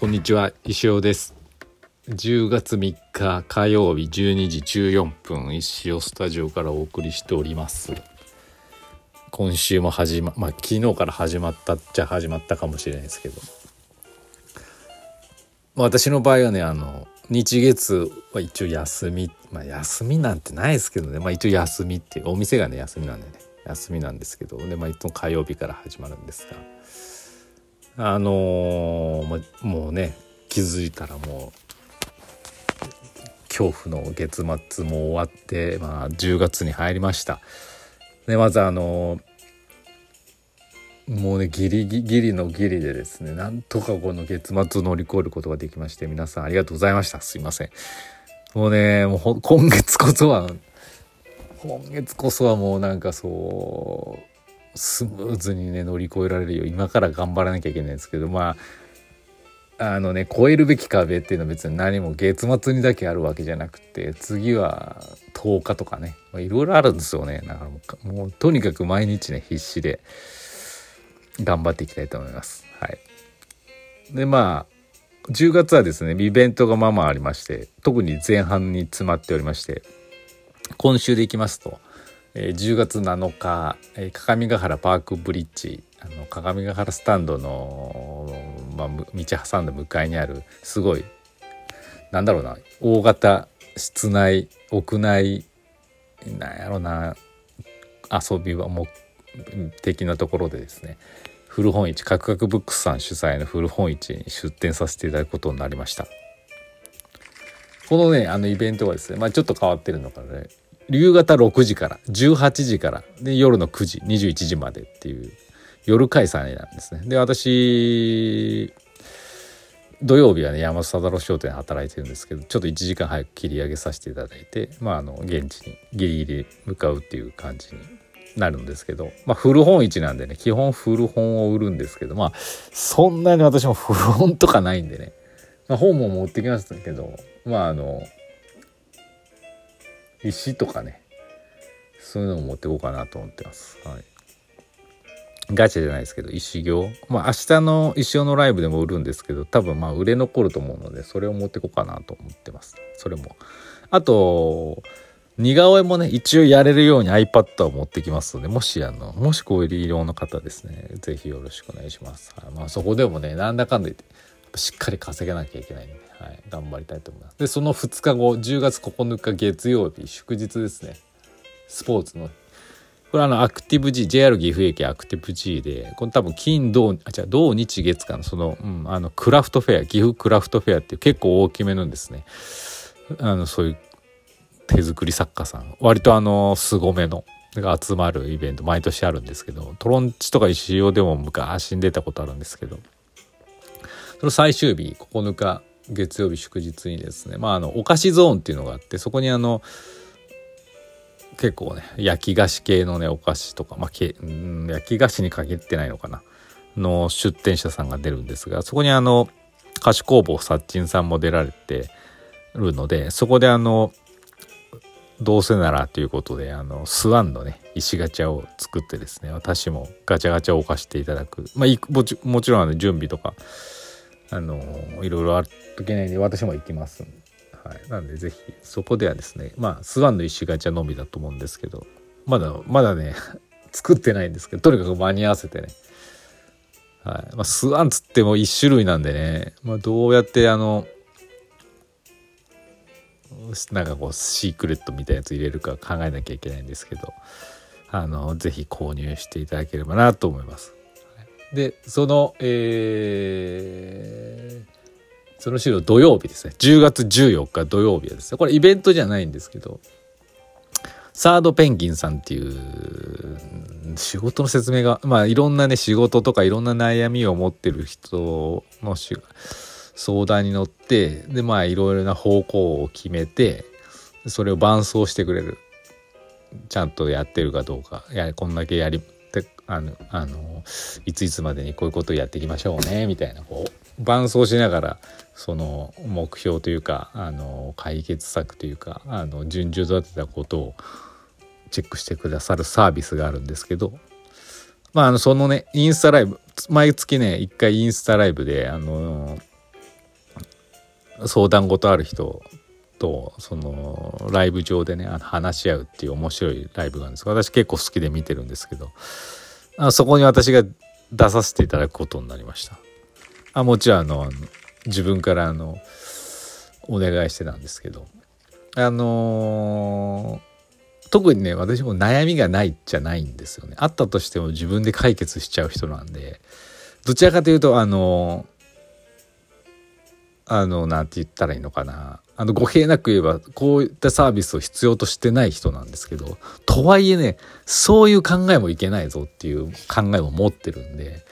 こんにちは石尾です。10月3日火曜日12時14分石尾スタジオからお送りしております。今週も始ままあ昨日から始まったっちゃ始まったかもしれないですけど、まあ、私の場合はねあの日月は一応休みまあ休みなんてないですけどね。まあ一応休みっていうお店がね休みなんでね休みなんですけど。でまあいつも火曜日から始まるんですが。あのー、もうね気づいたらもう恐怖の月末も終わって、まあ、10月に入りました。でまずあのー、もうねギリギリのギリでですねなんとかこの月末を乗り越えることができまして皆さんありがとうございましたすいませんもうねもう今月こそは今月こそはもうなんかそうスムーズにね乗り越えられるよう今から頑張らなきゃいけないんですけどまああのね超えるべき壁っていうのは別に何も月末にだけあるわけじゃなくて次は10日とかねいろいろあるんですよねだからもうもうとにかく毎日ね必死で頑張っていきたいと思います。はい、でまあ10月はですねイベントがまあまあありまして特に前半に詰まっておりまして今週でいきますとえー、10月7日、えー、鏡ヶ原パークブリッジあの鏡ヶ原スタンドの、まあ、道挟んだ向かいにあるすごいなんだろうな大型室内屋内なんやろうな遊びはも的なところでですね古本市カクカクブックスさん主催の古本市に出展させていただくことになりました。このねあのイベントはですね、まあ、ちょっと変わってるのかね。夕方6時から18時からで夜の9時21時までっていう夜開催なんですね。で私土曜日はね山里商店働いてるんですけどちょっと1時間早く切り上げさせていただいてまああの現地にギリギリ向かうっていう感じになるんですけどまあ古本市なんでね基本古本を売るんですけどまあそんなに私も古本とかないんでね、まあ、本も持ってきましたけどまああの石とかね。そういうのを持っていこうかなと思ってます。はい。ガチャじゃないですけど石行まあ明日の石尾のライブでも売るんですけど多分まあ売れ残ると思うのでそれを持ってこうかなと思ってます。それも。あと似顔絵もね一応やれるように iPad を持ってきますのでもしあのもしこういう利用の方ですね是非よろしくお願いします、はい、まあそこでもねなんだかんだ言ってしっかり稼げなきゃいけないんではい、頑張りたいと思います。で、その2日後、10月9日月曜日、祝日ですね。スポーツの。これあの、アクティブ G、JR 岐阜駅アクティブ G で、これ多分金、土、あ、じゃ土日月間のその、うん、あの、クラフトフェア、岐阜クラフトフェアっていう結構大きめのですね、あの、そういう手作り作家さん、割とあの、凄めの、が集まるイベント毎年あるんですけどトロンチとか石尾でも昔に出たことあるんですけどその最終日9日月曜日祝日にですね、まあ、あのお菓子ゾーンっていうのがあってそこにあの結構ね焼き菓子系のねお菓子とか、まあ、けん焼き菓子に限ってないのかなの出店者さんが出るんですがそこにあの菓子工房さっちんさんも出られてるのでそこであのどうせならということであのスワンのね石ガチャを作ってですね私もガチャガチャを置かせていただく。まあもちもちろんあの準備とかあのいろいろあるといけないんで私も行きます。はい、なんでぜひそこではですねまあスワンの石ガチャのみだと思うんですけどまだまだね 作ってないんですけどとにかく間に合わせてね。はい。まあ、スワンつっても1種類なんでね、まあ、どうやってあのなんかこうシークレットみたいなやつ入れるか考えなきゃいけないんですけどあのぜひ購入していただければなと思います。でそのえー、その週の土曜日ですね。10月14日土曜日はですねこれイベントじゃないんですけどサードペンギンさんっていう仕事の説明がまあいろんなね仕事とかいろんな悩みを持ってる人の相談に乗ってでまあいろいろな方向を決めてそれを伴走してくれるちゃんとやってるかどうかやこんだけやりあのあのいついつまでにこういうことをやっていきましょうね みたいなこう伴走しながらその目標というかあの解決策というかあの順序立てたことをチェックしてくださるサービスがあるんですけどまああのそのねインスタライブ毎月ね一回インスタライブであの相談事ある人とそのライブ上でねあの話し合うっていう面白いライブがあるんです。私結構好きで見てるんですけどあそこに私が出させていただくことになりました。あもちろんあの自分からあのお願いしてたんですけど。あのー、特にね私も悩みがないじゃないんですよね。あったとしても自分で解決しちゃう人なんで。どちらかというとあのー、あのなんて言ったらいいのかな。あの語弊なく言えばこういったサービスを必要としてない人なんですけどとはいえねそういう考えもいけないぞっていう考えも持ってるんで。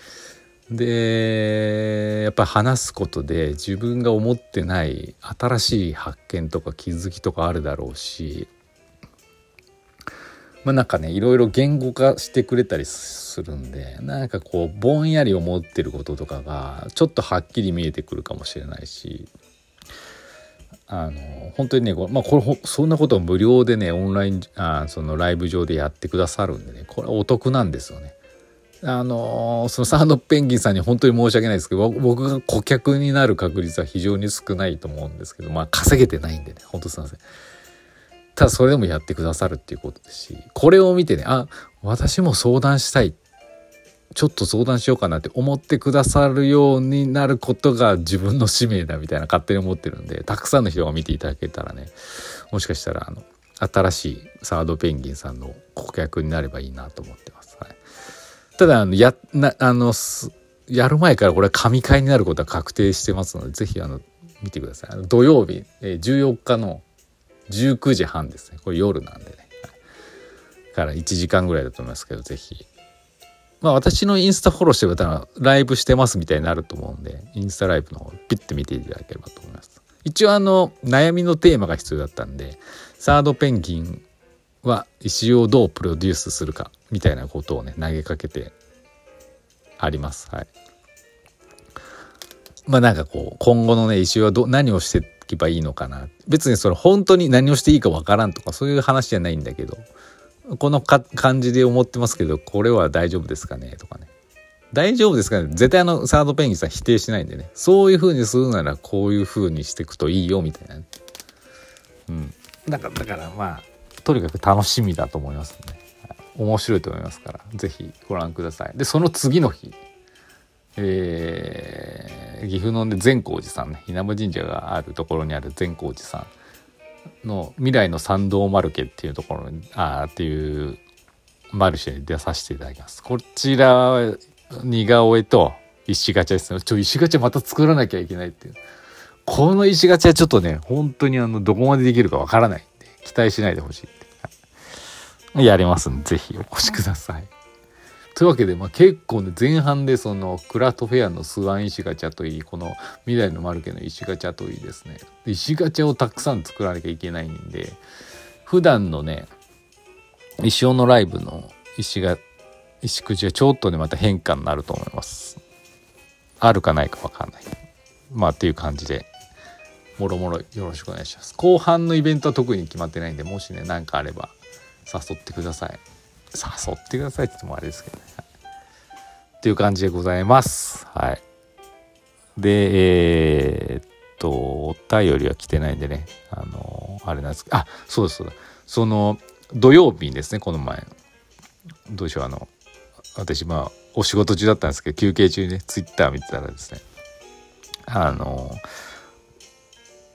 でやっぱり話すことで自分が思ってない新しい発見とか気づきとかあるだろうしまあなんかねいろいろ言語化してくれたりするんでなんかこうぼんやり思ってることとかがちょっとはっきり見えてくるかもしれないしあの本当にねこれ,、まあ、これそんなことを無料でねオンラインあそのライブ上でやってくださるんでねこれお得なんですよね。あのー、そのサードペンギンさんに本当に申し訳ないですけど僕が顧客になる確率は非常に少ないと思うんですけどまあ稼げてないんでね本当すいませんただそれでもやってくださるっていうことですしこれを見てねあ私も相談したいっちょっと相談しようかなって思ってくださるようになることが自分の使命だみたいな勝手に思ってるんでたくさんの人が見ていただけたらねもしかしたらあの新しいサードペンギンさんの顧客になればいいなと思ってます。はい。ただあのやなあのやる前からこれは神回になることは確定してますのでぜひあの見てください。あの土曜日、え、14日の19時半ですね。これ夜なんでね、から1時間ぐらいだと思いますけどぜひまあ私のインスタフォローしてくれたらライブしてますみたいになると思うんでインスタライブの方ピッて見ていただければと思います一応あの悩みのテーマが必要だったんでサードペンギンは石をどうプロデュースするかみたいなことをね投げかけてあります。はい。まあなんかこう今後のね石はど何をしていけばいいのかな別にそれ本当に何をしていいかわからんとかそういう話じゃないんだけどこのか感じで思ってますけどこれは大丈夫ですかね？とかね。大丈夫ですかね？絶対あのサードペンギンさん否定しないんでね。そういう風にするならこういう風にしていくといいよみたいな、ね。うん。だからだからまあとにかく楽しみだと思いますね。面白いと思いますから、是非ご覧ください。で、その次の日、えー、岐阜の、ね、善光寺さんね、稲葉神社があるところにある善光寺さん。の未来の参道マルケっていうところに、あっていうマルシェに出させていただきます。こちら、似顔絵と石ガチャですね。ちょ、石ガチャまた作らなきゃいけないっていう。この石ガチャちょっとね、本当にあの、どこまでできるかわからないんで、期待しないでほしい。やりますんで、ぜひお越しください。というわけで、まあ、結構ね、前半でそのクラフトフェアのスワン石ガチャといい、この未来のマルケの石ガチャといいですね。石ガチャをたくさん作らなきゃいけないんで、普段のね、石尾のライブの石が、石くじはちょっとね、また変化になると思います。あるかないかわかんない。まあっていう感じで、もろもろよろしくお願いします。後半のイベントは特に決まってないんで、もしね、何かあれば誘ってください誘ってくださいって言ってもあれですけどね、っていう感じでございます。はい。でえー、っとお便りは来てないんでね。あのあれなんですけど。あそうだそうだ。その土曜日にですねこの前どうしようあの私まあお仕事中だったんですけど休憩中にねツイッター見てたらですねあの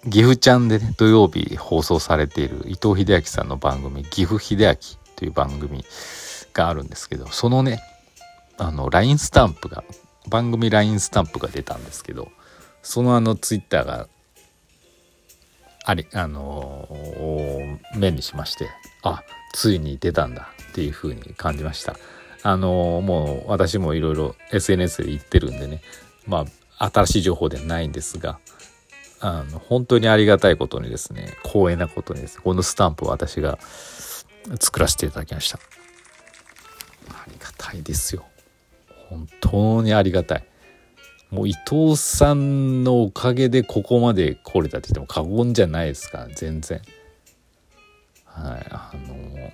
岐阜ちゃんでね、土曜日放送されている伊藤英明さんの番組、岐阜秀明という番組があるんですけど、そのね、あの、LINE スタンプが、番組 LINE スタンプが出たんですけど、そのあのツイッターが、あり、あのー、目にしまして、あ、ついに出たんだっていう風に感じました。あのー、もう私もいろいろ SNS で言ってるんでね、まあ、新しい情報ではないんですが、あの本当にありがたいことにですね光栄なことにですねこのスタンプを私が作らせていただきました。ありがたいですよ。本当にありがたい。もう伊藤さんのおかげでここまで来れたって言っても過言じゃないですから全然。はいあの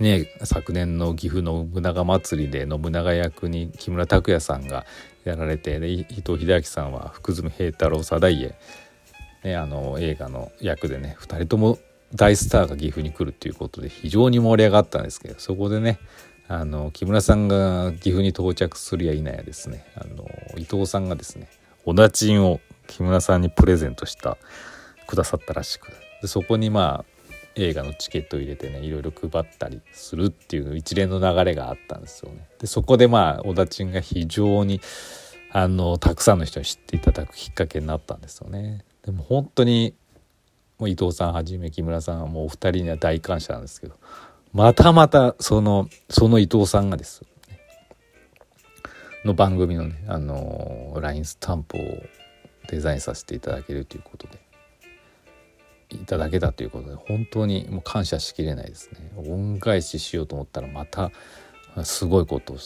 ね昨年の岐阜の信長祭りで信長役に木村拓哉さんがやられてで伊藤英明さんは福住平太郎貞家ね、あの映画の役でね2人とも大スターが岐阜に来るっていうことで非常に盛り上がったんですけどそこでねあの木村さんが岐阜に到着するや否やですねあの伊藤さんがですねおだちんを木村さんにプレゼントしたくださったらしくでそこにまあ映画のチケットを入れてねいろいろ配ったりするっていう一連の流れがあったんですよね。でそこでまあおだちんが非常にあのたくさんの人に知っていただくきっかけになったんですよね。でも本当にもう伊藤さんはじめ木村さんはもうお二人には大感謝なんですけどまたまたそのその伊藤さんがです。の番組のねあの LINE スタンプをデザインさせていただけるということでいただけたということで本当にもう感謝しきれないですね。恩返ししようと思ったらまたすごいことを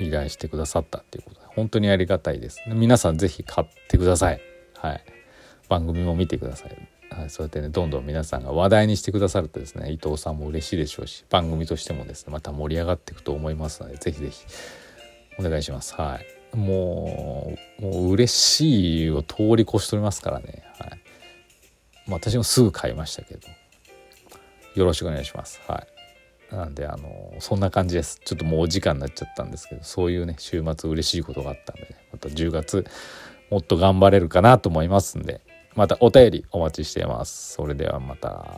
依頼してくださったっていうことで本当にありがたいです。皆さん是非買ってください。はい。番組も見てください。はい、そうやってねどんどん皆さんが話題にしてくださるとですね伊藤さんも嬉しいでしょうし番組としてもですねまた盛り上がっていくと思いますので是非是非お願いします。はい。もうもう嬉しいを通り越しとりますからね。はい。私もすぐ買いましたけど。よろしくお願いします。はい。なんであのそんな感じです。ちょっともうお時間になっちゃったんですけどそういうね週末嬉しいことがあったんで、ね、また10月もっと頑張れるかなと思いますんでまたお便りお待ちしています。それではまた。